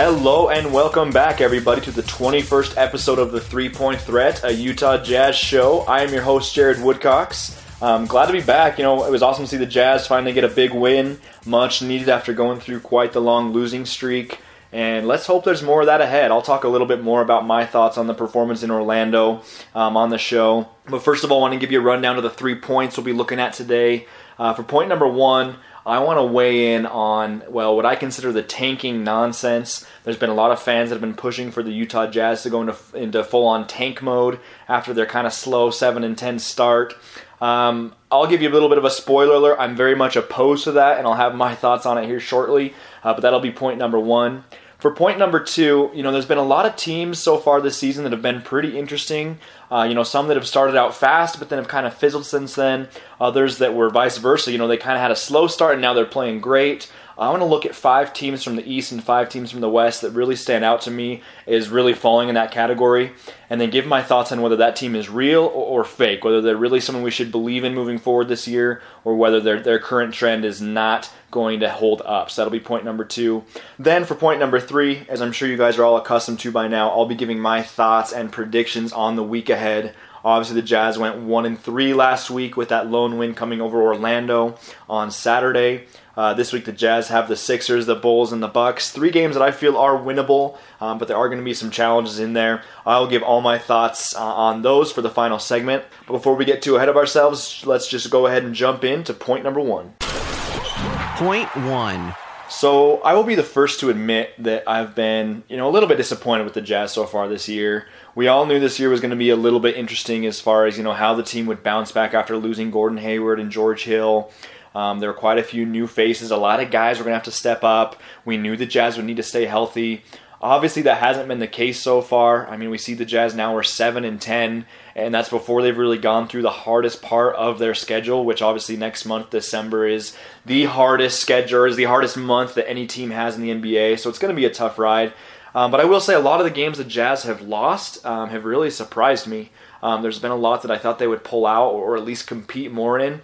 Hello and welcome back, everybody, to the 21st episode of the Three Point Threat, a Utah Jazz show. I am your host, Jared Woodcox. Um, glad to be back. You know, it was awesome to see the Jazz finally get a big win, much needed after going through quite the long losing streak. And let's hope there's more of that ahead. I'll talk a little bit more about my thoughts on the performance in Orlando um, on the show. But first of all, I want to give you a rundown of the three points we'll be looking at today. Uh, for point number one, I want to weigh in on, well, what I consider the tanking nonsense. There's been a lot of fans that have been pushing for the Utah Jazz to go into, into full on tank mode after their kind of slow 7 and 10 start. Um, I'll give you a little bit of a spoiler alert. I'm very much opposed to that, and I'll have my thoughts on it here shortly, uh, but that'll be point number one. For point number two, you know, there's been a lot of teams so far this season that have been pretty interesting. Uh, you know, some that have started out fast, but then have kind of fizzled since then. Others that were vice versa. You know, they kind of had a slow start and now they're playing great. I want to look at five teams from the East and five teams from the West that really stand out to me is really falling in that category, and then give my thoughts on whether that team is real or, or fake, whether they're really someone we should believe in moving forward this year, or whether their their current trend is not going to hold up. So that'll be point number two. Then for point number three, as I'm sure you guys are all accustomed to by now, I'll be giving my thoughts and predictions on the week ahead. Obviously, the Jazz went one and three last week with that lone win coming over Orlando on Saturday. Uh, this week, the Jazz have the Sixers, the Bulls, and the Bucks. Three games that I feel are winnable, um, but there are going to be some challenges in there. I'll give all my thoughts uh, on those for the final segment. But before we get too ahead of ourselves, let's just go ahead and jump into point number one. Point one. So I will be the first to admit that I've been, you know, a little bit disappointed with the Jazz so far this year. We all knew this year was going to be a little bit interesting as far as you know how the team would bounce back after losing Gordon Hayward and George Hill. Um, there were quite a few new faces. A lot of guys were going to have to step up. We knew the Jazz would need to stay healthy. Obviously, that hasn't been the case so far. I mean, we see the Jazz now are seven and ten, and that's before they've really gone through the hardest part of their schedule. Which obviously next month, December, is the hardest schedule, is the hardest month that any team has in the NBA. So it's going to be a tough ride. Um, but I will say, a lot of the games the Jazz have lost um, have really surprised me. Um, there's been a lot that I thought they would pull out or at least compete more in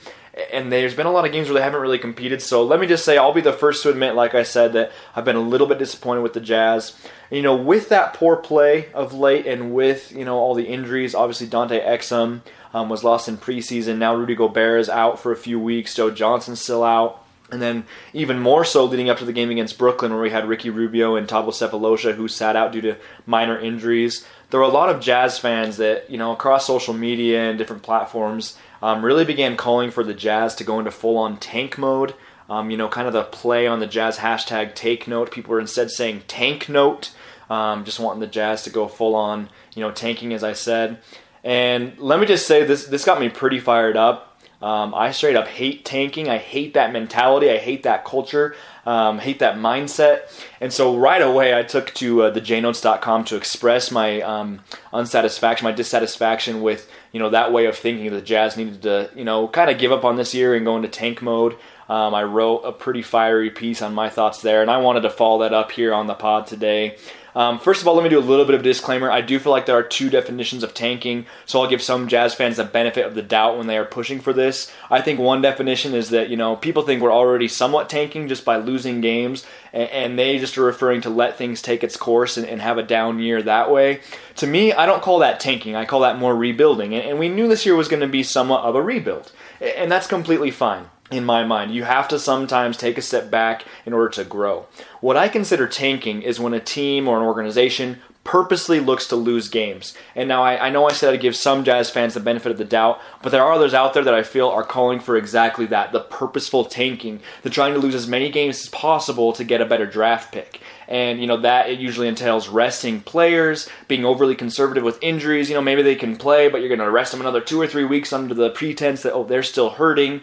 and there's been a lot of games where they haven't really competed. So let me just say, I'll be the first to admit, like I said, that I've been a little bit disappointed with the Jazz. You know, with that poor play of late, and with you know all the injuries, obviously Dante Exum um, was lost in preseason. Now Rudy Gobert is out for a few weeks. Joe Johnson's still out. And then even more so leading up to the game against Brooklyn, where we had Ricky Rubio and Thabo Sefolosha, who sat out due to minor injuries. There were a lot of Jazz fans that, you know, across social media and different platforms um, really began calling for the Jazz to go into full on tank mode. Um, you know, kind of the play on the Jazz hashtag take note. People were instead saying tank note, um, just wanting the Jazz to go full on, you know, tanking, as I said. And let me just say this this got me pretty fired up. Um, I straight up hate tanking. I hate that mentality. I hate that culture. Um, hate that mindset. And so right away, I took to uh, the jnotes.com to express my um, unsatisfaction, my dissatisfaction with you know that way of thinking. That the Jazz needed to you know kind of give up on this year and go into tank mode. Um, I wrote a pretty fiery piece on my thoughts there, and I wanted to follow that up here on the pod today. Um, first of all, let me do a little bit of a disclaimer. I do feel like there are two definitions of tanking, so I'll give some Jazz fans the benefit of the doubt when they are pushing for this. I think one definition is that you know people think we're already somewhat tanking just by losing games, and, and they just are referring to let things take its course and, and, have a down year that way. To me, I don't call that tanking. I call that more rebuilding, and, and we knew this year was going to be somewhat of a rebuild, and that's completely fine in my mind. You have to sometimes take a step back in order to grow. What I consider tanking is when a team or an organization purposely looks to lose games. And now I, I, know I said I'd give some Jazz fans the benefit of the doubt, but there are others out there that I feel are calling for exactly that the purposeful tanking, the trying to lose as many games as possible to get a better draft pick. And, you know, that it usually entails resting players, being overly conservative with injuries. You know, maybe they can play, but you're going to rest them another two or three weeks under the pretense that, oh, they're still hurting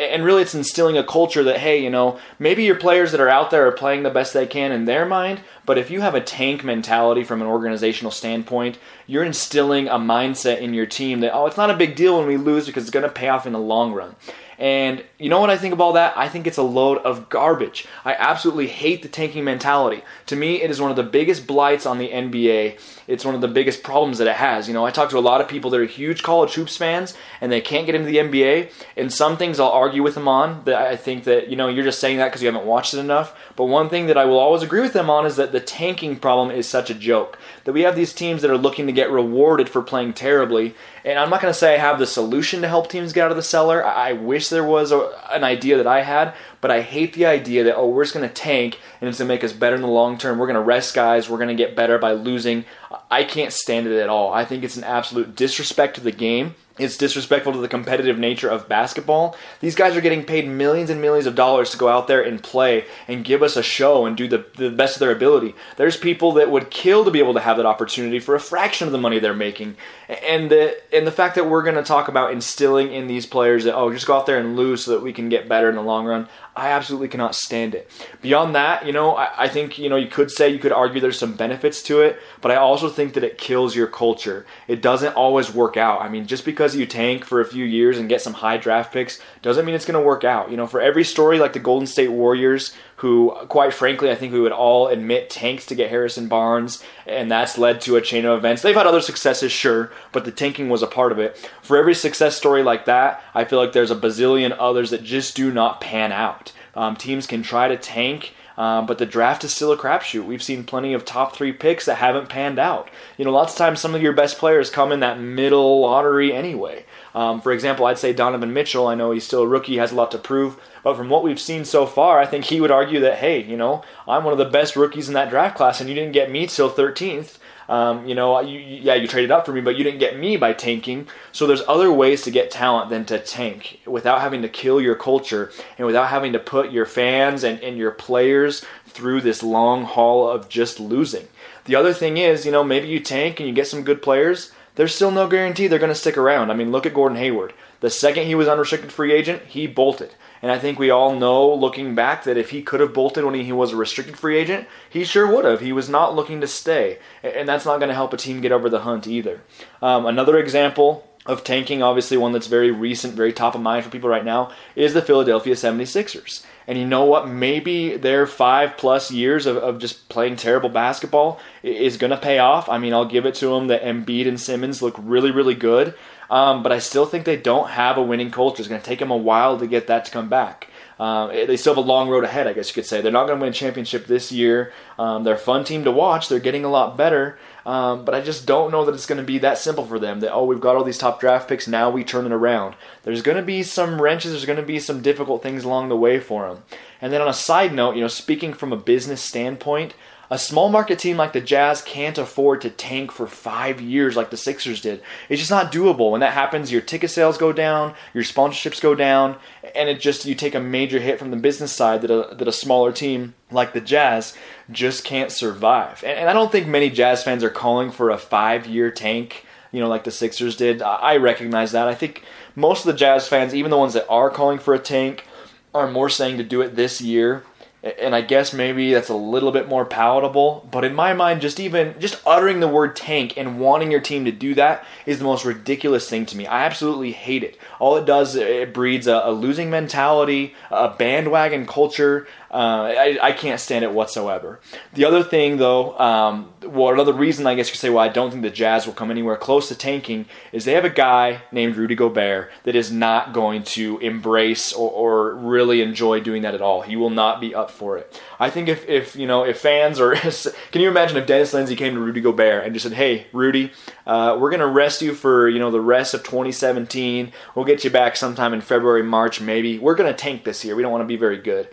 and really it's instilling a culture that hey you know maybe your players that are out there are playing the best they can in their mind but if you have a tank mentality from an organizational standpoint you're instilling a mindset in your team that oh it's not a big deal when we lose because it's going to pay off in the long run And you know what I think all that? I think it's a load of garbage. I absolutely hate the tanking mentality. To me, it is one of the biggest blights on the NBA. It's one of the biggest problems that it has. You know, I talk to a lot of people that are huge college hoops fans and they can't get into the NBA. And some things I'll argue with them on that I think that, you know, you're just saying that because you haven't watched it enough. But one thing that I will always agree with them on is that the tanking problem is such a joke. That we have these teams that are looking to get rewarded for playing terribly and I'm not going to say I have the solution to help teams get out of the cellar. I wish there was a, an idea that I had, but I hate the idea that, oh, we're just going to tank and it's going to make us better in the long term. We're going to rest guys. We're going to get better by losing. I can't stand it at all. I think it's an absolute disrespect to the game it's disrespectful to the competitive nature of basketball. These guys are getting paid millions and millions of dollars to go out there and play and give us a show and do the, the best of their ability. There's people that would kill to be able to have that opportunity for a fraction of the money they're making. And the, and the fact that we're going to talk about instilling in these players that, oh, just go out there and lose so that we can get better in the long run, I absolutely cannot stand it. Beyond that, you know, I, I, think, you know, you could say, you could argue there's some benefits to it, but I also think that it kills your culture. It doesn't always work out. I mean, just because you tank for a few years and get some high draft picks doesn't mean it's going to work out. You know, for every story like the Golden State Warriors, who, quite frankly, I think we would all admit tanks to get Harrison Barnes, and that's led to a chain of events. They've had other successes, sure, but the tanking was a part of it. For every success story like that, I feel like there's a bazillion others that just do not pan out. Um, teams can try to tank. Um, but the draft is still a crapshoot. We've seen plenty of top three picks that haven't panned out. You know, lots of times some of your best players come in that middle lottery anyway. Um, for example, I'd say Donovan Mitchell. I know he's still a rookie, has a lot to prove, but from what we've seen so far, I think he would argue that, hey, you know, I'm one of the best rookies in that draft class, and you didn't get me till 13th. Um, you know, you, yeah, you traded up for me, but you didn't get me by tanking. So there's other ways to get talent than to tank without having to kill your culture and without having to put your fans and, and your players through this long haul of just losing. The other thing is, you know, maybe you tank and you get some good players. There's still no guarantee they're going to stick around. I mean, look at Gordon Hayward. The second he was unrestricted free agent, he bolted. And I think we all know, looking back, that if he could have bolted when he was a restricted free agent, he sure would have. He was not looking to stay. And that's not going to help a team get over the hunt either. Um, another example of tanking, obviously one that's very recent, very top of mind for people right now, is the Philadelphia 76ers. And you know what? Maybe their five plus years of, of just playing terrible basketball is going to pay off. I mean, I'll give it to them that Embiid and Simmons look really, really good. Um, but I still think they don't have a winning culture. It's going to take them a while to get that to come back. Uh, they still have a long road ahead, I guess you could say. They're not going to win a championship this year. Um, they're a fun team to watch. They're getting a lot better. Um, but I just don't know that it's going to be that simple for them. That, oh, we've got all these top draft picks, now we turn it around. There's going to be some wrenches, there's going to be some difficult things along the way for them. And then on a side note, you know, speaking from a business standpoint, a small market team like the Jazz can't afford to tank for five years like the Sixers did. It's just not doable. When that happens, your ticket sales go down, your sponsorships go down, and it just you take a major hit from the business side that a, that a smaller team like the Jazz just can't survive. And, and I don't think many Jazz fans are calling for a five year tank. You know, like the Sixers did. I recognize that. I think most of the Jazz fans, even the ones that are calling for a tank, are more saying to do it this year and I guess maybe that's a little bit more palatable. But in my mind, just even just uttering the word tank and wanting your team to do that is the most ridiculous thing to me. I absolutely hate it. All it does, it breeds a, a losing mentality, a bandwagon culture, uh, I, I, can't stand it whatsoever. The other thing, though, um, well, another reason I guess you could say why I don't think the Jazz will come anywhere close to tanking is they have a guy named Rudy Gobert that is not going to embrace or, or really enjoy doing that at all. He will not be up for it. I think if, if you know if fans or can you imagine if Dennis Lindsey came to Rudy Gobert and just said, "Hey, Rudy, uh, we're gonna rest you for you know the rest of 2017. We'll get you back sometime in February, March, maybe. We're gonna tank this year. We don't want to be very good."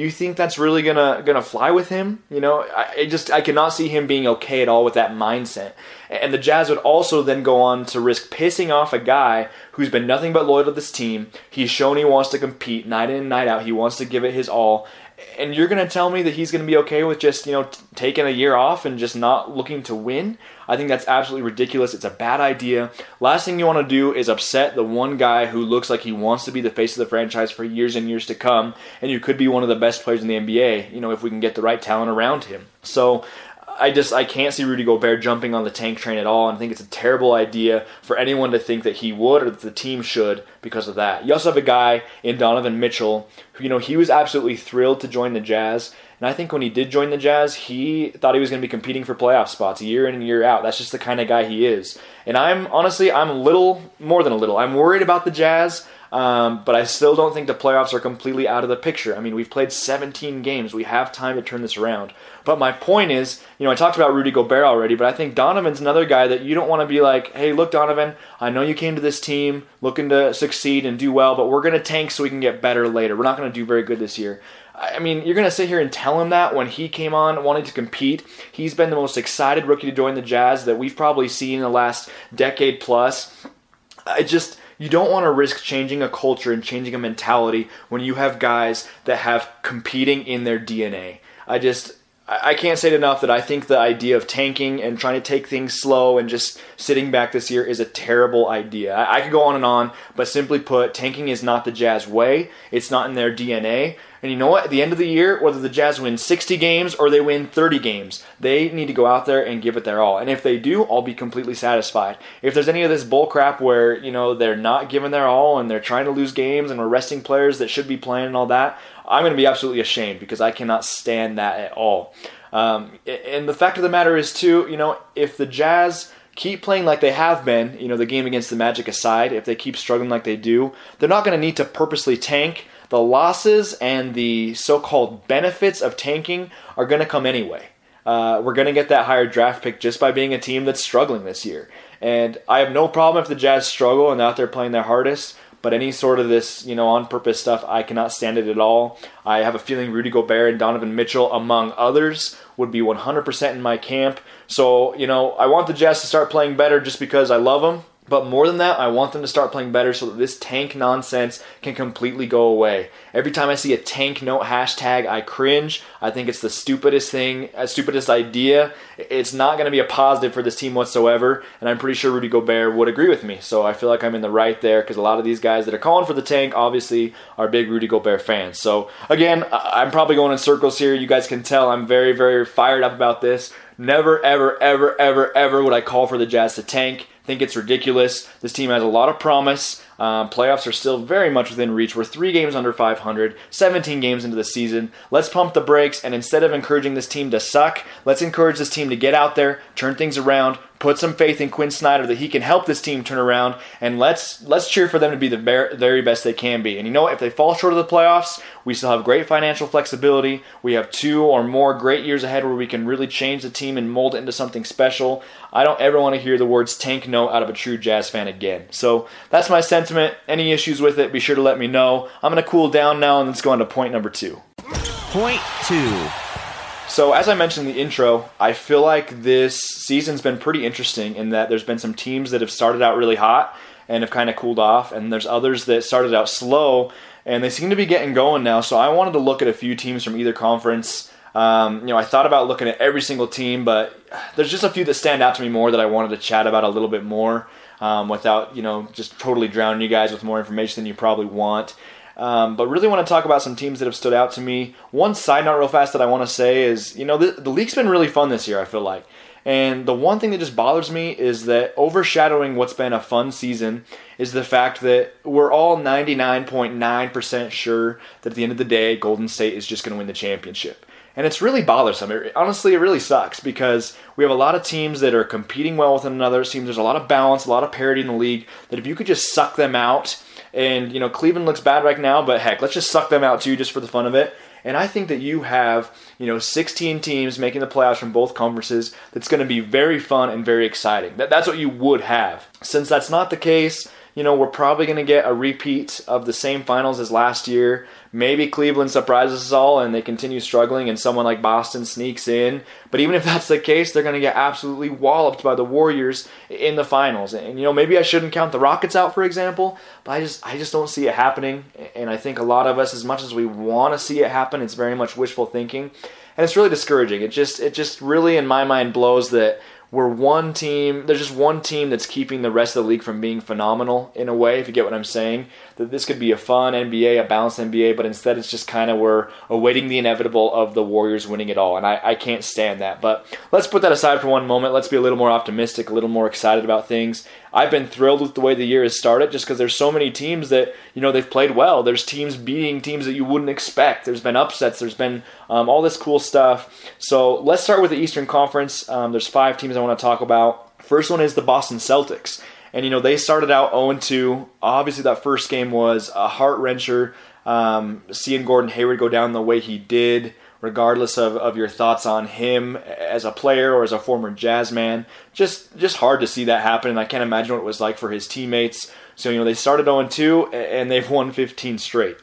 You think that's really gonna gonna fly with him? You know, I, just I cannot see him being okay at all with that mindset. And the Jazz would also then go on to risk pissing off a guy who's been nothing but loyal to this team. He's shown he wants to compete night in and night out. He wants to give it his all. And you're gonna tell me that he's gonna be okay with just you know t- taking a year off and just not looking to win? I think that's absolutely ridiculous. It's a bad idea. Last thing you want to do is upset the one guy who looks like he wants to be the face of the franchise for years and years to come, and you could be one of the best players in the NBA, you know, if we can get the right talent around him. So I just I can't see Rudy Gobert jumping on the tank train at all, and I think it's a terrible idea for anyone to think that he would or that the team should because of that. You also have a guy in Donovan Mitchell who you know he was absolutely thrilled to join the Jazz, and I think when he did join the Jazz, he thought he was going to be competing for playoff spots year in and year out. That's just the kind of guy he is. And I'm honestly I'm a little more than a little. I'm worried about the Jazz. Um, but I still don't think the playoffs are completely out of the picture. I mean, we've played 17 games. We have time to turn this around. But my point is, you know, I talked about Rudy Gobert already, but I think Donovan's another guy that you don't want to be like, hey, look, Donovan, I know you came to this team looking to succeed and do well, but we're going to tank so we can get better later. We're not going to do very good this year. I mean, you're going to sit here and tell him that when he came on wanting to compete. He's been the most excited rookie to join the Jazz that we've probably seen in the last decade plus. I just you don't want to risk changing a culture and changing a mentality when you have guys that have competing in their DNA. I just I can't say it enough that I think the idea of tanking and trying to take things slow and just sitting back this year is a terrible idea. I, could go on and on, but simply put, tanking is not the Jazz way. It's not in their DNA. And you know what? At the end of the year, whether the Jazz win 60 games or they win 30 games, they need to go out there and give it their all. And if they do, I'll be completely satisfied. If there's any of this bull crap where, you know, they're not giving their all and they're trying to lose games and we're resting players that should be playing and all that, I'm going to be absolutely ashamed because I cannot stand that at all. Um, and the fact of the matter is, too, you know, if the Jazz keep playing like they have been, you know, the game against the Magic aside, if they keep struggling like they do, they're not going to need to purposely tank. The losses and the so called benefits of tanking are going to come anyway. Uh, we're going to get that higher draft pick just by being a team that's struggling this year. And I have no problem if the Jazz struggle and out there playing their hardest. But any sort of this, you know, on purpose stuff, I cannot stand it at all. I have a feeling Rudy Gobert and Donovan Mitchell, among others, would be 100% in my camp. So, you know, I want the Jazz to start playing better just because I love them. But more than that, I want them to start playing better so that this tank nonsense can completely go away. Every time I see a tank note hashtag, I cringe. I think it's the stupidest thing, uh, stupidest idea. It's not going to be a positive for this team whatsoever, and I'm pretty sure Rudy Gobert would agree with me. So I feel like I'm in the right there because a lot of these guys that are calling for the tank obviously are big Rudy Gobert fans. So again, I'm probably going in circles here. You guys can tell I'm very, very fired up about this. Never, ever, ever, ever, ever would I call for the Jazz to tank think it's ridiculous. This team has a lot of promise. Um, playoffs are still very much within reach. We're three games under 500, 17 games into the season. Let's pump the brakes, and instead of encouraging this team to suck, let's encourage this team to get out there, turn things around, put some faith in Quinn Snyder that he can help this team turn around, and let's let's cheer for them to be the very best they can be. And you know what? If they fall short of the playoffs, we still have great financial flexibility. We have two or more great years ahead where we can really change the team and mold it into something special. I don't ever want to hear the words tank no out of a true Jazz fan again. So that's my sentiment. Any issues with it, be sure to let me know. I'm going to cool down now and let's go on to point number two. Point two. So, as I mentioned in the intro, I feel like this season's been pretty interesting in that there's been some teams that have started out really hot and have kind of cooled off, and there's others that started out slow and they seem to be getting going now. So, I wanted to look at a few teams from either conference. Um, you know, I thought about looking at every single team, but there's just a few that stand out to me more that I wanted to chat about a little bit more um, without, you know, just totally drowning you guys with more information than you probably want. Um, but really want to talk about some teams that have stood out to me. One side note, real fast, that I want to say is, you know, the, the league's been really fun this year. I feel like, and the one thing that just bothers me is that overshadowing what's been a fun season is the fact that we're all 99.9% sure that at the end of the day, Golden State is just going to win the championship. And it's really bothersome. It, honestly, it really sucks because we have a lot of teams that are competing well with one another. It seems there's a lot of balance, a lot of parity in the league. That if you could just suck them out and, you know, Cleveland looks bad right now, but heck, let's just suck them out too just for the fun of it. And I think that you have, you know, 16 teams making the playoffs from both conferences. That's going to be very fun and very exciting. That, that's what you would have. Since that's not the case, you know, we're probably going to get a repeat of the same finals as last year. Maybe Cleveland surprises us all and they continue struggling and someone like Boston sneaks in. But even if that's the case, they're going to get absolutely walloped by the Warriors in the finals. And you know, maybe I shouldn't count the Rockets out for example, but I just I just don't see it happening. And I think a lot of us as much as we want to see it happen, it's very much wishful thinking. And it's really discouraging. It just it just really in my mind blows that we're one team. There's just one team that's keeping the rest of the league from being phenomenal in a way, if you get what I'm saying. That this could be a fun NBA, a balanced NBA, but instead it's just kind of we're awaiting the inevitable of the Warriors winning it all, and I, I can't stand that. But let's put that aside for one moment. Let's be a little more optimistic, a little more excited about things. I've been thrilled with the way the year has started, just because there's so many teams that you know they've played well. There's teams beating teams that you wouldn't expect. There's been upsets. There's been um, all this cool stuff. So let's start with the Eastern Conference. Um, there's five teams I want to talk about. First one is the Boston Celtics. And, you know, they started out 0 2. Obviously, that first game was a heart wrencher. Um, seeing Gordon Hayward go down the way he did, regardless of, of your thoughts on him as a player or as a former Jazz man, just, just hard to see that happen. And I can't imagine what it was like for his teammates. So, you know, they started 0 2 and they've won 15 straight.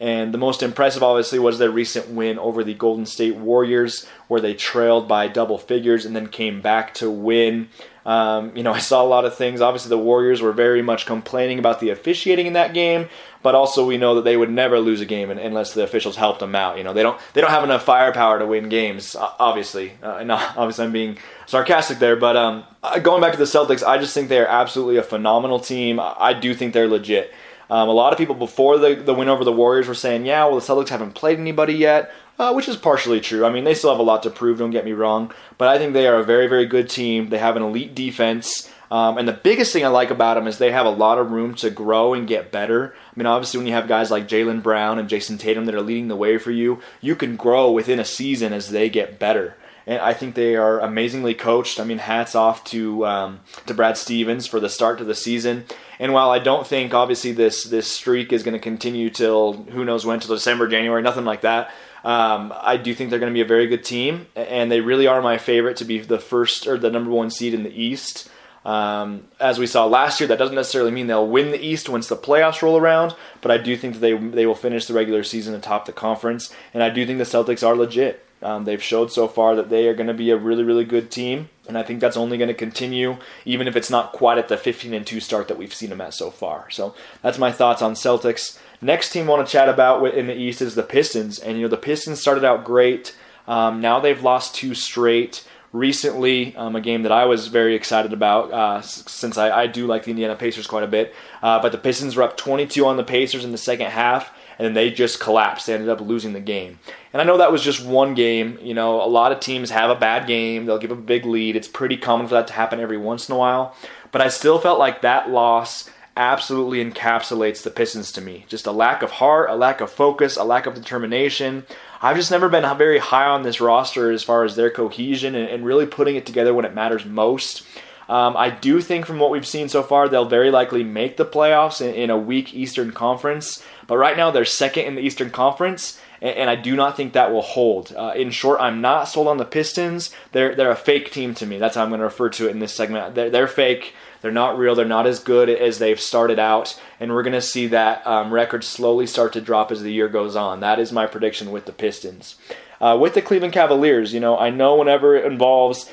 And the most impressive, obviously, was their recent win over the Golden State Warriors, where they trailed by double figures and then came back to win. Um, you know, I saw a lot of things. Obviously, the Warriors were very much complaining about the officiating in that game, but also we know that they would never lose a game unless the officials helped them out. You know, they don't they don't have enough firepower to win games. Obviously, uh, not obviously I'm being sarcastic there, but um, uh, going back to the Celtics, I just think they are absolutely a phenomenal team. I do think they're legit. Um, a lot of people before the, the win over the Warriors were saying, yeah, well, the Celtics haven't played anybody yet, uh, which is partially true. I mean, they still have a lot to prove, don't get me wrong, but I think they are a very, very good team. They have an elite defense. Um, and the biggest thing I like about them is they have a lot of room to grow and get better. I mean, obviously, when you have guys like Jaylen Brown and Jayson Tatum that are leading the way for you, you can grow within a season as they get better and I think they are amazingly coached. I mean, hats off to um, to Brad Stevens for the start to the season. And while I don't think obviously this this streak is going to continue till who knows when till December, January, nothing like that. Um, I do think they're going to be a very good team, and they really are my favorite to be the first or the number one seed in the East. Um, as we saw last year, that doesn't necessarily mean they'll win the East once the playoffs roll around, but I do think that they they will finish the regular season atop the conference, and I do think the Celtics are legit. Um, they've showed so far that they are going to be a really, really good team, and I think that's only going to continue, even if it's not quite at the 15 and 2 start that we've seen them at so far. So that's my thoughts on Celtics. Next team I want to chat about in the East is the Pistons, and you know the Pistons started out great. Um, now they've lost two straight. Recently, um, a game that I was very excited about, uh, since I, I, do like the Indiana Pacers quite a bit. Uh, but the Pistons were up 22 on the Pacers in the second half, and then they just collapsed. They ended up losing the game. And I know that was just one game. You know, a lot of teams have a bad game, they'll give a big lead. It's pretty common for that to happen every once in a while. But I still felt like that loss absolutely encapsulates the Pistons to me. Just a lack of heart, a lack of focus, a lack of determination. I've just never been very high on this roster as far as their cohesion and, and really putting it together when it matters most. Um, I do think from what we've seen so far, they'll very likely make the playoffs in, in a weak Eastern Conference. But right now, they're second in the Eastern Conference, and, I do not think that will hold. Uh, in short, I'm not sold on the Pistons. They're they're a fake team to me. That's how I'm going to refer to it in this segment. They're, they're fake. They're not real. They're not as good as they've started out, and we're going to see that um, record slowly start to drop as the year goes on. That is my prediction with the Pistons. Uh, with the Cleveland Cavaliers, you know, I know whenever it involves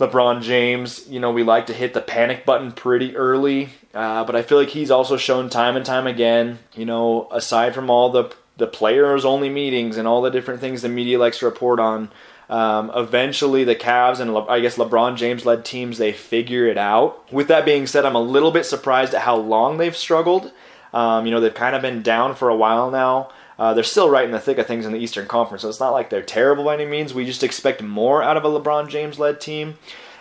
LeBron James, you know, we like to hit the panic button pretty early, uh, but I feel like he's also shown time and time again, you know, aside from all the the players only meetings and all the different things the media likes to report on, um, eventually the Cavs and Le- I guess LeBron James led teams they figure it out. With that being said, I'm a little bit surprised at how long they've struggled. Um, you know, they've kind of been down for a while now. Uh, they're still right in the thick of things in the Eastern Conference, so it's not like they're terrible by any means. We just expect more out of a LeBron James led team.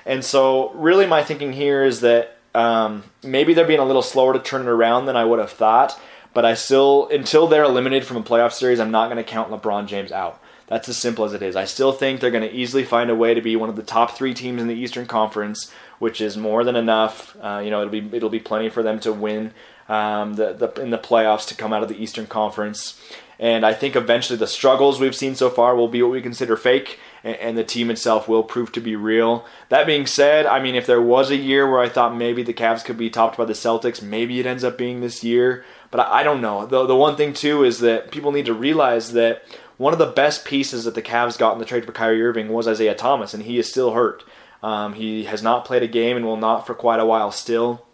And so, really, my thinking here is that um, maybe they're being a little slower to turn it around than I would have thought. But I still, until they're eliminated from a playoff series, I'm not going to count LeBron James out. That's as simple as it is. I still think they're going to easily find a way to be one of the top three teams in the Eastern Conference, which is more than enough. Uh, you know, it'll be it'll be plenty for them to win um, the, the in the playoffs to come out of the Eastern Conference. And I think eventually the struggles we've seen so far will be what we consider fake, and the team itself will prove to be real. That being said, I mean, if there was a year where I thought maybe the Cavs could be topped by the Celtics, maybe it ends up being this year. But I don't know. The, the one thing, too, is that people need to realize that one of the best pieces that the Cavs got in the trade for Kyrie Irving was Isaiah Thomas, and he is still hurt. Um, he has not played a game and will not for quite a while still.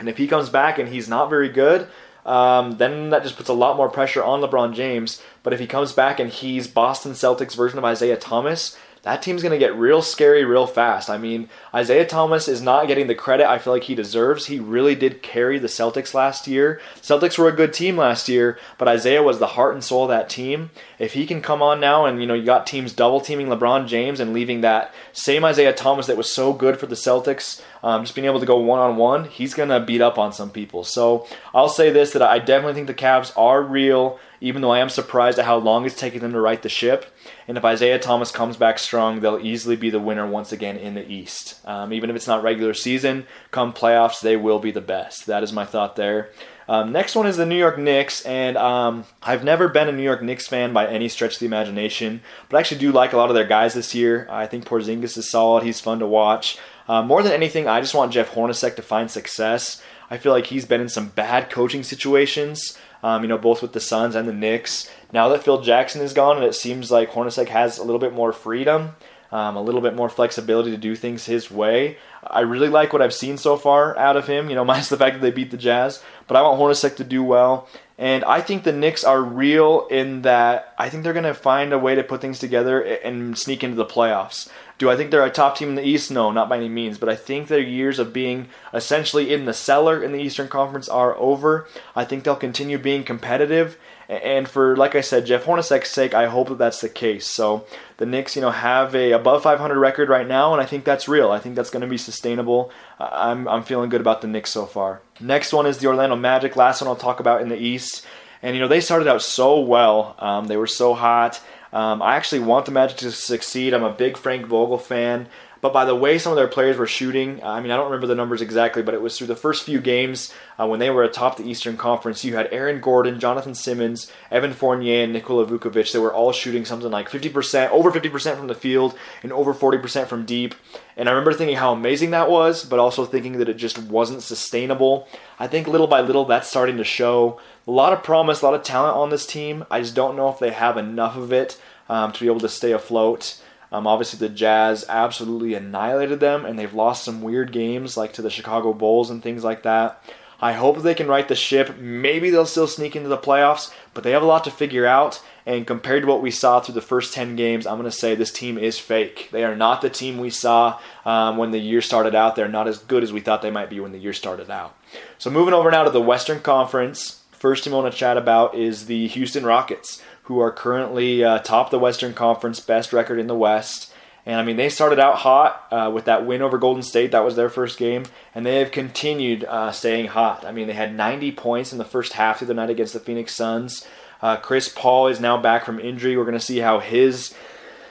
And if he comes back and he's not very good, um, then that just puts a lot more pressure on LeBron James. But if he comes back and he's Boston Celtics version of Isaiah Thomas, that team's going to get real scary real fast. I mean, Isaiah Thomas is not getting the credit I feel like he deserves. He really did carry the Celtics last year. Celtics were a good team last year, but Isaiah was the heart and soul of that team. If he can come on now and you know you got teams double teaming LeBron James and leaving that same Isaiah Thomas that was so good for the Celtics um, just being able to go one on one, he's going to beat up on some people. So I'll say this that I definitely think the Cavs are real even though I am surprised at how long it's taking them to right the ship. And if Isaiah Thomas comes back strong, they'll easily be the winner once again in the East. Um, even if it's not regular season, come playoffs, they will be the best. That is my thought there. Um, next one is the New York Knicks, and um, I've never been a New York Knicks fan by any stretch of the imagination, but I actually do like a lot of their guys this year. I think Porzingis is solid; he's fun to watch. Uh, more than anything, I just want Jeff Hornacek to find success. I feel like he's been in some bad coaching situations um, you know, both with the Suns and the Knicks. Now that Phil Jackson is gone, and it seems like Hornacek has a little bit more freedom, um, a little bit more flexibility to do things his way. I really like what I've seen so far out of him, you know, minus the fact that they beat the Jazz. But I want Hornacek to do well. And I think the Knicks are real in that I think they're going to find a way to put things together and sneak into the playoffs. Do I think they're a top team in the East? No, not by any means. But I think their years of being essentially in the cellar in the Eastern Conference are over. I think they'll continue being competitive. And for, like I said, Jeff Hornacek's sake, I hope that that's the case. So the Knicks, you know, have a above 500 record right now, and I think that's real. I think that's going to be sustainable. I'm, I'm feeling good about the Knicks so far. Next one is the Orlando Magic. Last one I'll talk about in the East. And, you know, they started out so well. Um, they were so hot. Um, I actually want the Magic to succeed. I'm a big Frank Vogel fan. But by the way some of their players were shooting, I mean, I don't remember the numbers exactly, but it was through the first few games uh, when they were atop the Eastern Conference. You had Aaron Gordon, Jonathan Simmons, Evan Fournier, and Nikola Vucevic. They were all shooting something like 50%, over 50% from the field, and over 40% from deep. And I remember thinking how amazing that was, but also thinking that it just wasn't sustainable. I think little by little that's starting to show. A lot of promise, a lot of talent on this team. I just don't know if they have enough of it um, to be able to stay afloat. Um, obviously, the Jazz absolutely annihilated them, and they've lost some weird games, like to the Chicago Bulls and things like that. I hope they can right the ship. Maybe they'll still sneak into the playoffs, but they have a lot to figure out. And compared to what we saw through the first 10 games, I'm going to say this team is fake. They are not the team we saw um, when the year started out. They're not as good as we thought they might be when the year started out. So, moving over now to the Western Conference, first team I want to chat about is the Houston Rockets who are currently uh, top the Western Conference, best record in the West. And I mean, they started out hot uh, with that win over Golden State. That was their first game, and they have continued uh, staying hot. I mean, they had 90 points in the first half of the night against the Phoenix Suns. Uh, Chris Paul is now back from injury. We're going to see how his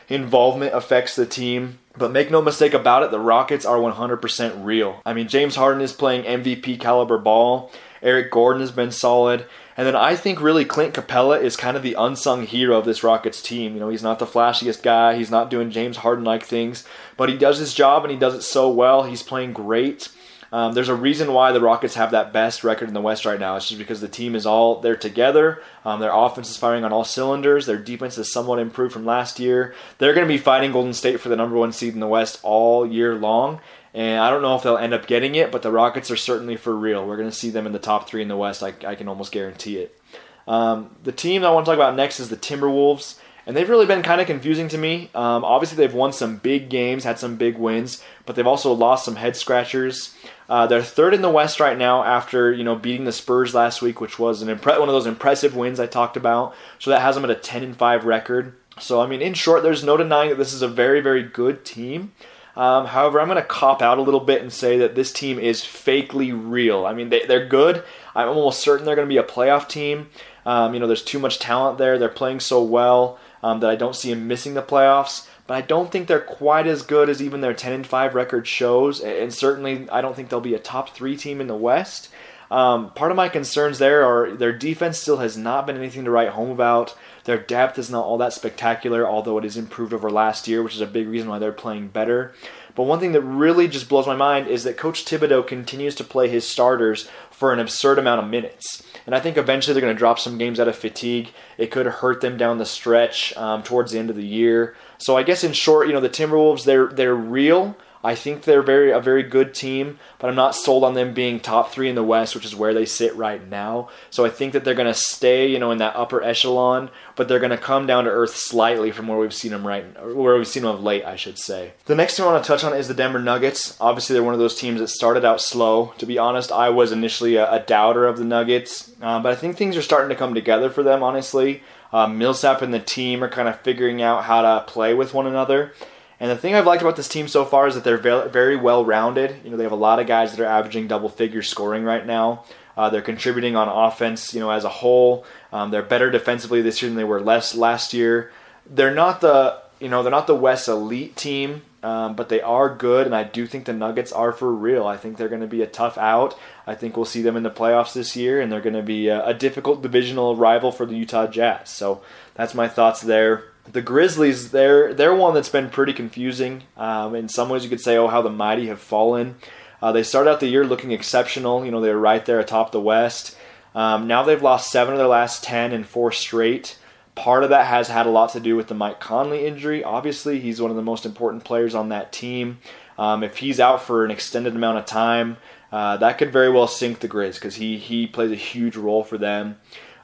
involvement affects the team. But make no mistake about it, the Rockets are 100% real. I mean, James Harden is playing MVP caliber ball. Eric Gordon has been solid. And then I think really Clint Capela is kind of the unsung hero of this Rockets team. You know, he's not the flashiest guy, he's not doing James Harden like things, but he does his job and he does it so well. He's playing great. Um, there's a reason why the Rockets have that best record in the West right now. It's just because the team is all there together. Um, their offense is firing on all cylinders. Their defense is somewhat improved from last year. They're going to be fighting Golden State for the number one seed in the West all year long. And I don't know if they'll end up getting it, but the Rockets are certainly for real. We're going to see them in the top three in the West. I, I can almost guarantee it. Um, the team I want to talk about next is the Timberwolves. And they've really been kind of confusing to me. Um, obviously, they've won some big games, had some big wins, but they've also lost some head scratchers. Uh, they're third in the West right now after you know beating the Spurs last week, which was an impre- one of those impressive wins I talked about. So that has them at a 10 and 5 record. So I mean, in short, there's no denying that this is a very very good team. Um, however, I'm going to cop out a little bit and say that this team is fakely real. I mean, they, they're good. I'm almost certain they're going to be a playoff team. Um, you know, there's too much talent there. They're playing so well um, that I don't see them missing the playoffs. But I don't think they're quite as good as even their 10 and 5 record shows. And certainly, I don't think they'll be a top three team in the West. Um, part of my concerns there are their defense still has not been anything to write home about. Their depth is not all that spectacular, although it is improved over last year, which is a big reason why they're playing better. But one thing that really just blows my mind is that Coach Thibodeau continues to play his starters for an absurd amount of minutes. And I think eventually they're going to drop some games out of fatigue. It could hurt them down the stretch um, towards the end of the year. So I guess in short, you know, the Timberwolves, they're they're real. I think they're very a very good team, but I'm not sold on them being top three in the West, which is where they sit right now. So I think that they're going to stay, you know, in that upper echelon, but they're going to come down to earth slightly from where we've seen them right, where we've seen them of late, I should say. The next thing I want to touch on is the Denver Nuggets. Obviously, they're one of those teams that started out slow. To be honest, I was initially a, a doubter of the Nuggets, uh, but I think things are starting to come together for them. Honestly, uh, Millsap and the team are kind of figuring out how to play with one another. And the thing I've liked about this team so far is that they're very well rounded. You know, they have a lot of guys that are averaging double figure scoring right now. Uh, they're contributing on offense, you know, as a whole. Um, they're better defensively this year than they were less last year. They're not the, you know, they're not the West elite team, um, but they are good, and I do think the Nuggets are for real. I think they're going to be a tough out. I think we'll see them in the playoffs this year, and they're going to be a, a difficult divisional rival for the Utah Jazz. So that's my thoughts there the Grizzlies, they're they're one that's been pretty confusing. Um, in some ways, you could say, "Oh, how the mighty have fallen." Uh, they started out the year looking exceptional. You know, they were right there atop the West. Um, now they've lost seven of their last ten and four straight. Part of that has had a lot to do with the Mike Conley injury. Obviously, he's one of the most important players on that team. Um, if he's out for an extended amount of time, uh, that could very well sink the Grizz because he he plays a huge role for them.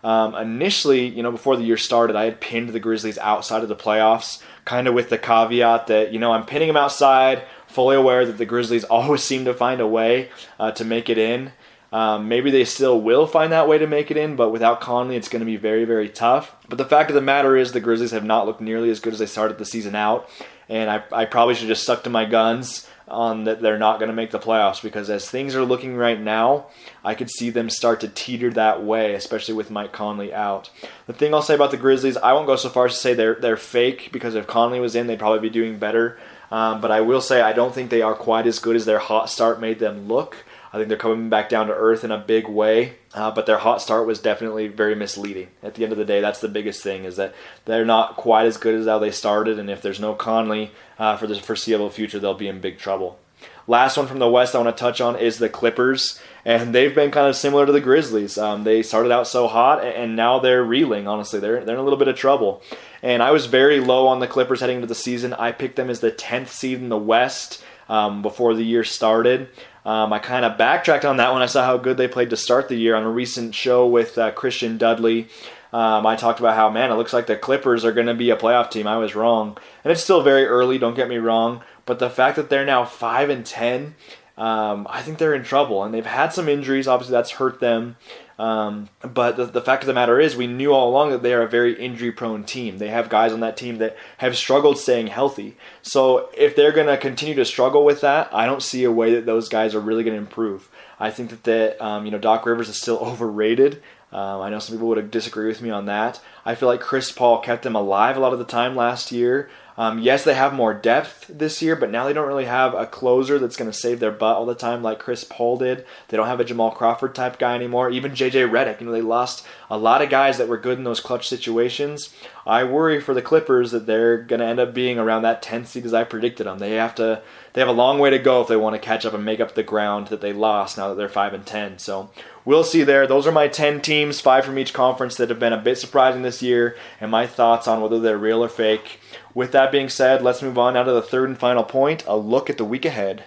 Um, initially, you know, before the year started, I had pinned the Grizzlies outside of the playoffs, kind of with the caveat that, you know, I'm pinning them outside, fully aware that the Grizzlies always seem to find a way uh, to make it in. Um, maybe they still will find that way to make it in, but without Conley, it's going to be very, very tough. But the fact of the matter is, the Grizzlies have not looked nearly as good as they started the season out, and I, I probably should have just stuck to my guns on that they're not going to make the playoffs because as things are looking right now, I could see them start to teeter that way, especially with Mike Conley out. The thing I'll say about the Grizzlies, I won't go so far as to say they're they're fake because if Conley was in, they'd probably be doing better. Um, but I will say I don't think they are quite as good as their hot start made them look. I think they're coming back down to earth in a big way, uh, but their hot start was definitely very misleading. At the end of the day, that's the biggest thing is that they're not quite as good as how they started, and if there's no Conley uh, for the foreseeable future, they'll be in big trouble. Last one from the West I want to touch on is the Clippers, and they've been kind of similar to the Grizzlies. Um, they started out so hot, and now they're reeling. Honestly, they're they're in a little bit of trouble. And I was very low on the Clippers heading into the season. I picked them as the tenth seed in the West um, before the year started. Um, I kind of backtracked on that when I saw how good they played to start the year on a recent show with uh, Christian Dudley. Um, I talked about how, man, it looks like the Clippers are going to be a playoff team. I was wrong. And it's still very early, don't get me wrong. But the fact that they're now 5 and 10, um, I think they're in trouble. And they've had some injuries. Obviously, that's hurt them. Um, but the, the, fact of the matter is, we knew all along that they are a very injury prone team. They have guys on that team that have struggled staying healthy. So if they're going to continue to struggle with that, I don't see a way that those guys are really going to improve. I think that the, um, you know Doc Rivers is still overrated. Um, I know some people would disagree with me on that. I feel like Chris Paul kept them alive a lot of the time last year. Um, yes, they have more depth this year, but now they don't really have a closer that's going to save their butt all the time like Chris Paul did. They don't have a Jamal Crawford type guy anymore. Even JJ Redick, you know, they lost a lot of guys that were good in those clutch situations. I worry for the Clippers that they're going to end up being around that 10th seed as I predicted them. They have to they have a long way to go if they want to catch up and make up the ground that they lost now that they're 5 and 10. So, we'll see there. Those are my 10 teams, 5 from each conference that have been a bit surprising this year and my thoughts on whether they're real or fake. With that being said, let's move on now to the third and final point a look at the week ahead.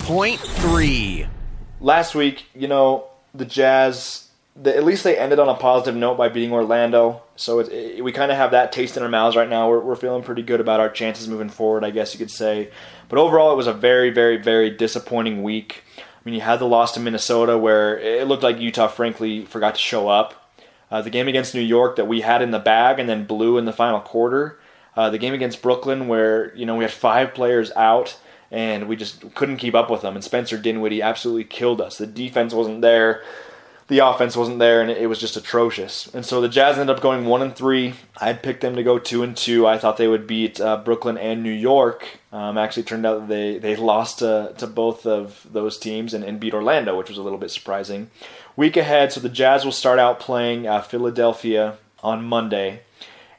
Point three. Last week, you know, the Jazz, the, at least they ended on a positive note by beating Orlando. So it, it, we kind of have that taste in our mouths right now. We're, we're feeling pretty good about our chances moving forward, I guess you could say. But overall, it was a very, very, very disappointing week. Mean, you had the loss to Minnesota where it looked like Utah, frankly, forgot to show up. Uh, the game against New York that we had in the bag and then blew in the final quarter uh, the game against Brooklyn, where you know we had five players out and we just couldn't keep up with them, and Spencer Dinwiddie absolutely killed us. The defense wasn't there, the offense wasn't there, and it was just atrocious. And so the Jazz ended up going one and three. I had picked them to go two and two. I thought they would beat uh, Brooklyn and New York. Um, actually, turned out that they they lost to, to both of those teams and, and beat Orlando, which was a little bit surprising. Week ahead, so the Jazz will start out playing uh, Philadelphia on Monday.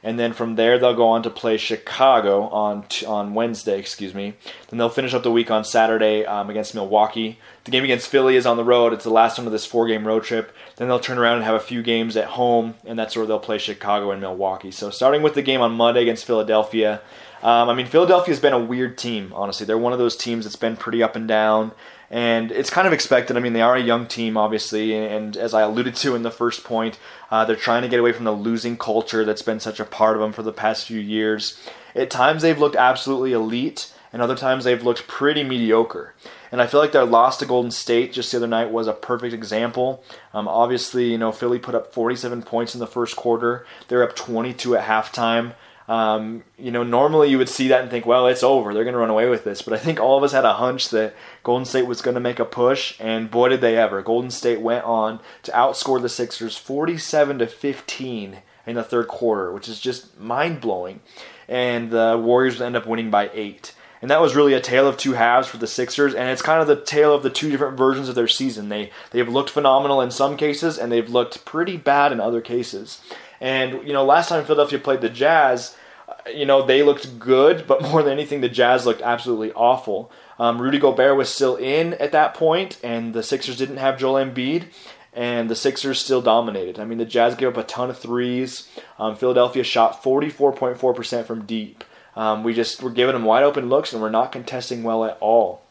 and then from there they'll go on to play Chicago on on Wednesday, excuse me. Then they'll finish up the week on Saturday um, against Milwaukee. The game against Philly is on the road. It's the last one of this four-game road trip. Then they'll turn around and have a few games at home, and that's where they'll play Chicago and Milwaukee. So starting with the game on Monday against Philadelphia. Um, I mean, Philadelphia's been a weird team, honestly. They're one of those teams that's been pretty up and down and it's kind of expected. I mean, they are a young team, obviously, and as I alluded to in the first point, uh, they're trying to get away from the losing culture that's been such a part of them for the past few years. At times, they've looked absolutely elite, and other times, they've looked pretty mediocre. And I feel like their loss to Golden State just the other night was a perfect example. Um, obviously, you know, Philly put up 47 points in the first quarter. They're up 22 at halftime. Um, you know, normally you would see that and think, well, it's over. They're going to run away with this. But I think all of us had a hunch that Golden State was going to make a push, and boy, did they ever. Golden State went on to outscore the Sixers 47 to 15 in the third quarter, which is just mind blowing. And the Warriors would end up winning by eight. And that was really a tale of two halves for the Sixers, and it's kind of the tale of the two different versions of their season. They they've looked phenomenal in some cases, and they've looked pretty bad in other cases. And you know, last time Philadelphia played the Jazz, you know, they looked good, but more than anything, the Jazz looked absolutely awful. Um, Rudy Gobert was still in at that point, and the Sixers didn't have Joel Embiid, and the Sixers still dominated. I mean, the Jazz gave up a ton of threes. Um, Philadelphia shot 44.4% from deep. Um, we just were giving them wide open looks, and we're not contesting well at all.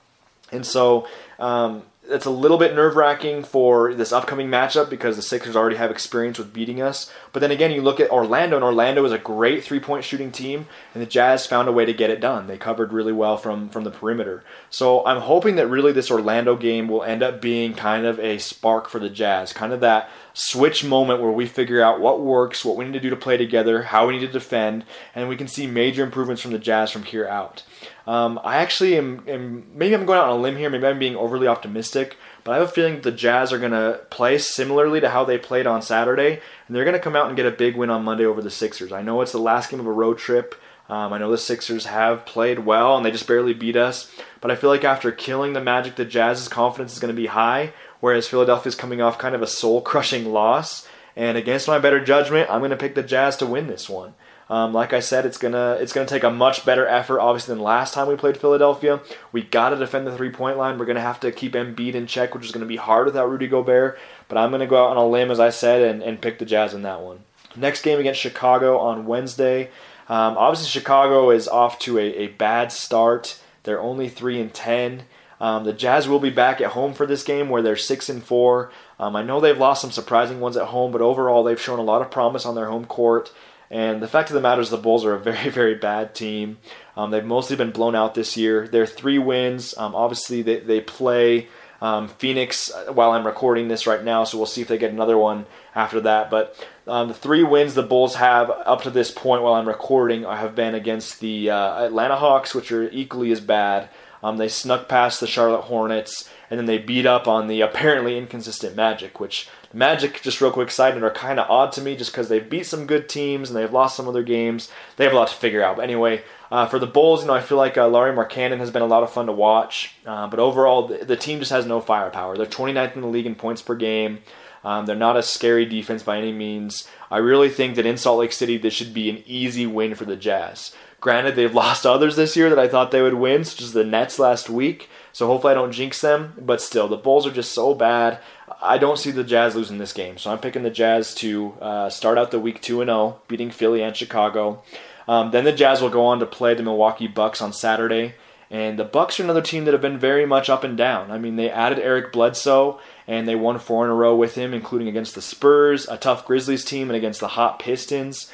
And so, um, it's a little bit nerve wracking for this upcoming matchup because the Sixers already have experience with beating us. But then again, you look at Orlando, and Orlando is a great three point shooting team, and the Jazz found a way to get it done. They covered really well from, from the perimeter. So I'm hoping that really this Orlando game will end up being kind of a spark for the Jazz, kind of that switch moment where we figure out what works, what we need to do to play together, how we need to defend, and we can see major improvements from the Jazz from here out. Um, I actually am, am, maybe I'm going out on a limb here, maybe I'm being overly optimistic, but I have a feeling the Jazz are going to play similarly to how they played on Saturday, and they're going to come out and get a big win on Monday over the Sixers. I know it's the last game of a road trip. Um, I know the Sixers have played well and they just barely beat us, but I feel like after killing the Magic, the Jazz's confidence is going to be high, whereas Philadelphia's coming off kind of a soul crushing loss. And against my better judgment, I'm going to pick the Jazz to win this one. Um, like I said, it's gonna it's gonna take a much better effort, obviously, than last time we played Philadelphia. We got to defend the three point line. We're gonna have to keep Embiid in check, which is gonna be hard without Rudy Gobert. But I'm gonna go out on a limb, as I said, and, and pick the Jazz in that one. Next game against Chicago on Wednesday. Um, obviously, Chicago is off to a, a bad start. They're only three and ten. Um, the Jazz will be back at home for this game, where they're six and four. Um, I know they've lost some surprising ones at home, but overall they've shown a lot of promise on their home court. And the fact of the matter is, the Bulls are a very, very bad team. Um, they've mostly been blown out this year. They're three wins. Um, obviously, they, they play um, Phoenix uh, while I'm recording this right now, so we'll see if they get another one after that. But um, the three wins the Bulls have up to this point while I'm recording have been against the uh, Atlanta Hawks, which are equally as bad. Um, they snuck past the Charlotte Hornets, and then they beat up on the apparently inconsistent Magic, which Magic, just real quick side note, are kind of odd to me just because they've beat some good teams and they've lost some other games. They have a lot to figure out. But anyway, uh, for the Bulls, you know, I feel like uh, Lauri Markkanen has been a lot of fun to watch. Uh, but overall, the, the, team just has no firepower. They're 29th in the league in points per game. Um, they're not a scary defense by any means. I really think that in Salt Lake City, this should be an easy win for the Jazz. Granted, they've lost others this year that I thought they would win, such as the Nets last week. So hopefully I don't jinx them. But still, the Bulls are just so bad. I don't see the Jazz losing this game. So I'm picking the Jazz to uh, start out the week 2 0, beating Philly and Chicago. Um, then the Jazz will go on to play the Milwaukee Bucks on Saturday. And the Bucks are another team that have been very much up and down. I mean, they added Eric Bledsoe, and they won four in a row with him, including against the Spurs, a tough Grizzlies team, and against the hot Pistons.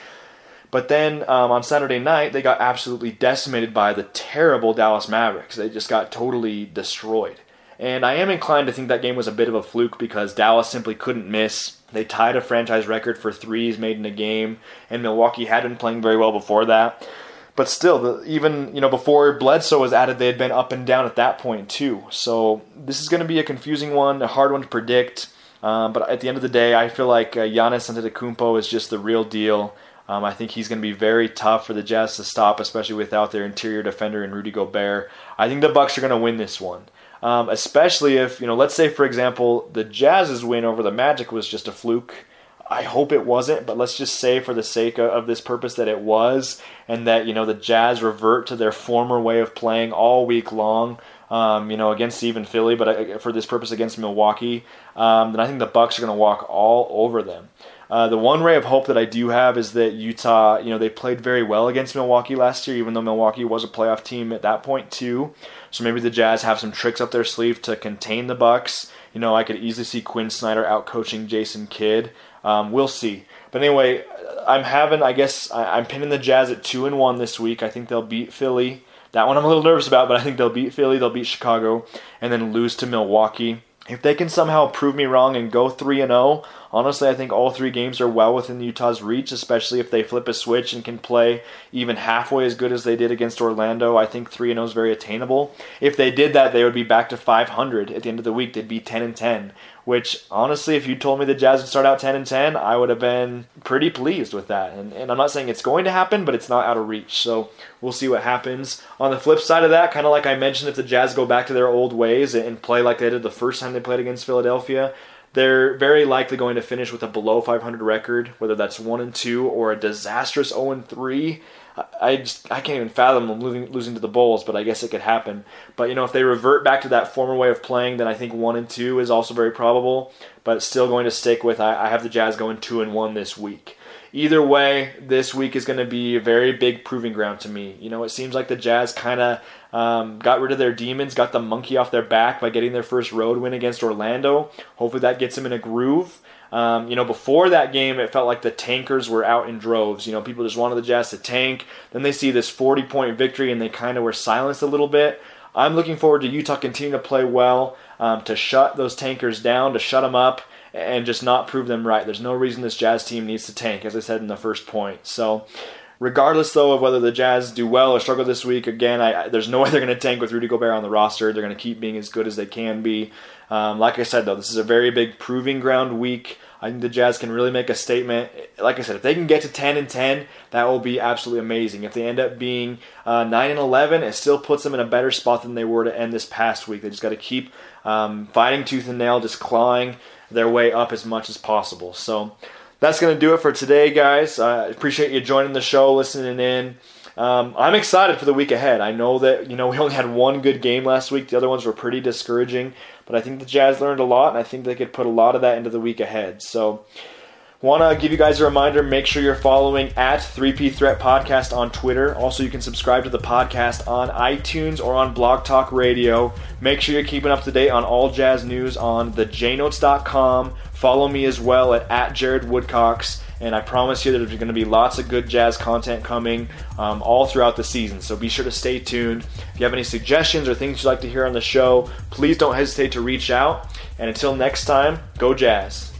But then um, on Saturday night, they got absolutely decimated by the terrible Dallas Mavericks. They just got totally destroyed. And I am inclined to think that game was a bit of a fluke because Dallas simply couldn't miss. They tied a franchise record for threes made in a game, and Milwaukee had been playing very well before that. But still, the, even you know before Bledsoe was added, they had been up and down at that point too. So this is going to be a confusing one, a hard one to predict. Um, but at the end of the day, I feel like uh, Giannis Antetokounmpo is just the real deal. Um, I think he's going to be very tough for the Jazz to stop, especially without their interior defender and Rudy Gobert. I think the Bucks are going to win this one, um, especially if you know, let's say for example, the Jazz's win over the Magic was just a fluke. I hope it wasn't, but let's just say for the sake of this purpose that it was, and that you know the Jazz revert to their former way of playing all week long. Um, you know, against even Philly, but uh, for this purpose against Milwaukee, um, then I think the Bucks are going to walk all over them. Uh, the one ray of hope that I do have is that Utah, you know, they played very well against Milwaukee last year, even though Milwaukee was a playoff team at that point too. So maybe the Jazz have some tricks up their sleeve to contain the Bucks. You know, I could easily see Quin Snyder out coaching Jason Kidd. Um, we'll see. But anyway, I'm having, I guess, I'm pinning the Jazz at two and one this week. I think they'll beat Philly. That one I'm a little nervous about, but I think they'll beat Philly, they'll beat Chicago, and then lose to Milwaukee. If they can somehow prove me wrong and go 3 and 0, honestly, I think all three games are well within Utah's reach, especially if they flip a switch and can play even halfway as good as they did against Orlando. I think 3 and 0 is very attainable. If they did that, they would be back to 500 at the end of the week. They'd be 10 and 10, which honestly, if you told me the Jazz would start out 10 and 10, I would have been pretty pleased with that. And, and I'm not saying it's going to happen, but it's not out of reach. So we'll see what happens. On the flip side of that, kind of like I mentioned, if the Jazz go back to their old ways and play like they did the first time they played against Philadelphia, they're very likely going to finish with a below 500 record, whether that's one and two or a disastrous 0 and three. I just I can't even fathom them losing, losing to the Bulls, but I guess it could happen. But you know, if they revert back to that former way of playing, then I think one and two is also very probable. But still going to stick with I, I have the Jazz going two and one this week either way, this week is going to be a very big proving ground to me. You know, it seems like the Jazz kind of um, got rid of their demons, got the monkey off their back by getting their first road win against Orlando. Hopefully that gets them in a groove. Um, you know, before that game, it felt like the tankers were out in droves. You know, people just wanted the Jazz to tank. Then they see this 40 point victory and they kind of were silenced a little bit. I'm looking forward to Utah continuing to play well, um, to shut those tankers down, to shut them up and just not prove them right. There's no reason this Jazz team needs to tank, as I said in the first point. So, regardless though of whether the Jazz do well or struggle this week, again, I, there's no way they're going to tank with Rudy Gobert on the roster. They're going to keep being as good as they can be. Um, like I said though, this is a very big proving ground week. I think the Jazz can really make a statement. Like I said, if they can get to 10 and 10, that will be absolutely amazing. If they end up being uh, 9 and 11, it still puts them in a better spot than they were to end this past week. They just got to keep um, fighting tooth and nail, just clawing their way up as much as possible. So that's going to do it for today, guys. I appreciate you joining the show, listening in. Um, I'm excited for the week ahead. I know that you know we only had one good game last week. The other ones were pretty discouraging, but I think the Jazz learned a lot, and I think they could put a lot of that into the week ahead. So Want to give you guys a reminder make sure you're following at 3P Threat Podcast on Twitter. Also, you can subscribe to the podcast on iTunes or on Blog Talk Radio. Make sure you're keeping up to date on all jazz news on thejnotes.com. Follow me as well at, at Jared Woodcocks. And I promise you that there's going to be lots of good jazz content coming um, all throughout the season. So be sure to stay tuned. If you have any suggestions or things you'd like to hear on the show, please don't hesitate to reach out. And until next time, go Jazz.